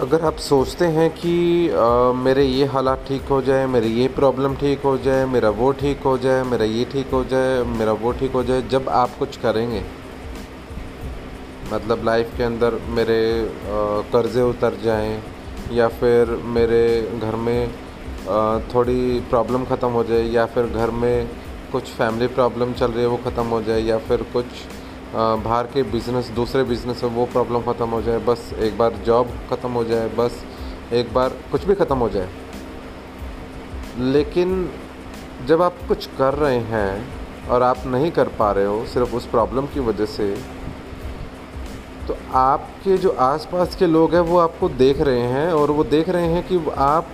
अगर आप सोचते हैं कि आ, मेरे ये हालात ठीक हो जाए मेरे ये प्रॉब्लम ठीक हो जाए मेरा वो ठीक हो जाए मेरा ये ठीक हो जाए मेरा वो ठीक हो जाए जब आप कुछ करेंगे मतलब लाइफ के अंदर मेरे कर्ज़े उतर जाएँ या फिर मेरे घर में थोड़ी प्रॉब्लम ख़त्म हो जाए या फिर घर में कुछ फैमिली प्रॉब्लम चल रही है वो ख़त्म हो जाए या फिर कुछ बाहर के बिज़नेस दूसरे बिज़नेस में वो प्रॉब्लम ख़त्म हो जाए, बस एक बार जॉब ख़त्म हो जाए, बस एक बार कुछ भी ख़त्म हो जाए। लेकिन जब आप कुछ कर रहे हैं और आप नहीं कर पा रहे हो सिर्फ़ उस प्रॉब्लम की वजह से तो आपके जो आसपास के लोग हैं वो आपको देख रहे हैं और वो देख रहे हैं कि आप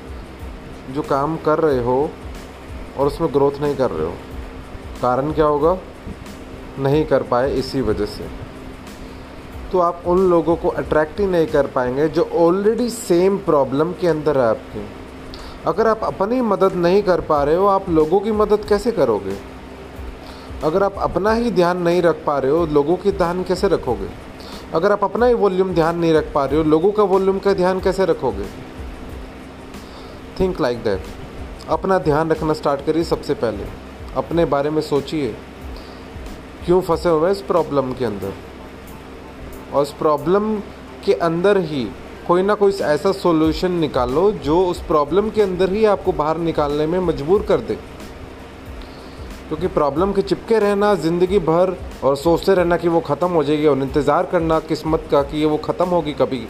जो काम कर रहे हो और उसमें ग्रोथ नहीं कर रहे हो। कारण क्या होगा? नहीं कर पाए इसी वजह से। तो आप उन लोगों को अट्रैक्ट ही नहीं कर पाएँगे जो ऑलरेडी सेम प्रॉब्लम के अंदर है आपकी। अगर आप अपनी मदद नहीं कर पा रहे हो, आप लोगों की मदद कैसे करोगे? अगर आप अपना ही ध्यान नहीं रख पा रहे हो, लोगों की ध्यान कैसे रखोगे? अगर आप अपना ही वॉल्यूम ध्यान नहीं रख पा रहे हो, लोगों का वॉल्यूम का ध्यान कैसे रखोगे? थिंक लाइक दैट अपना ध्यान रखना स्टार्ट करिए सबसे पहले। अपने बारे में सोचिए। क्यों फंसे हुए हैं इस प्रॉब्लम के अंदर? और उस प्रॉब्लम के अंदर ही कोई ना कोई ऐसा सॉल्यूशन निकालो जो उस प्रॉब्लम के अंदर ही आपको बाहर निकालने में मजबूर कर दे। क्योंकि प्रॉब्लम के चिपके रहना, ज़िंदगी भर और सोचते रहना कि वो ख़त्म हो जाएगी और इंतज़ार करना किस्मत का कि ये वो ख़त्म होगी कभी।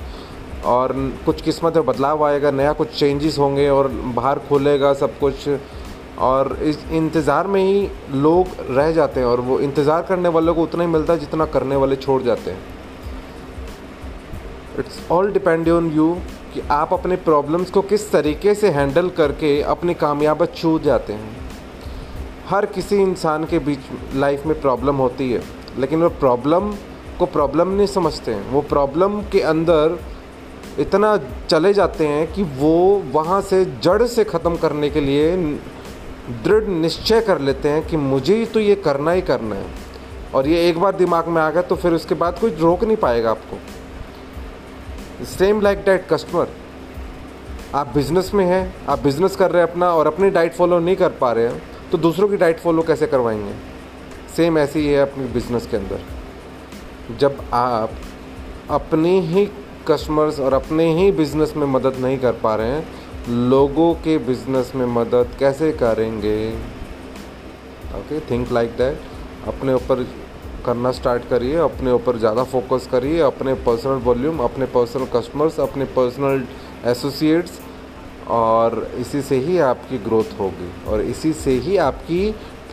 और कुछ किस्मत में बदलाव आएगा, नया कुछ चेंजेस होंगे और बाहर खुलेगा सब कुछ। और इस इंतज़ार में ही लोग रह जाते हैं और वो इंतज़ार करने वालों को उतना ही मिलता है जितना करने वाले छोड़ जाते हैं। It's all depend on you कि आप अपने प्रॉब्लम्स को किस तरीके से हैंडल करके अपनी कामयाबी छू जाते हैं। हर किसी इंसान के बीच लाइफ में प्रॉब्लम होती है, लेकिन वो प्रॉब्लम को प्रॉब्लम नहीं समझते हैं। वो प्रॉब्लम के अंदर इतना चले जाते हैं कि वो वहाँ से जड़ से ख़त्म करने के लिए दृढ़ निश्चय कर लेते हैं कि मुझे ही तो ये करना ही करना है। और ये एक बार दिमाग में आ गया तो फिर उसके बाद कोई रोक नहीं पाएगा आपको। सेम लाइक डाइट कस्टमर आप बिज़नेस में हैं, आप बिज़नेस कर रहे हैं अपना और अपनी डाइट फॉलो नहीं कर पा रहे हैं तो दूसरों की डाइट फॉलो कैसे करवाएँगे? सेम ऐसे ही है अपनी बिज़नेस के अंदर। जब आप अपनी ही कस्टमर्स और अपने ही बिज़नेस में मदद नहीं कर पा रहे हैं लोगों के बिज़नेस में मदद कैसे करेंगे? ओके थिंक लाइक दैट अपने ऊपर करना स्टार्ट करिए, अपने ऊपर ज़्यादा फोकस करिए, अपने पर्सनल वॉल्यूम अपने पर्सनल कस्टमर्स अपने पर्सनल एसोसिएट्स और इसी से ही आपकी ग्रोथ होगी, और इसी से ही आपकी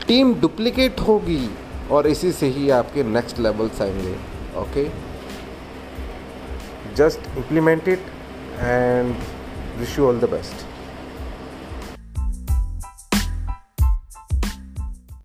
टीम डुप्लीकेट होगी, और इसी से ही आपके नेक्स्ट लेवल्स आएँगे okay just implement it and Wish you all the best.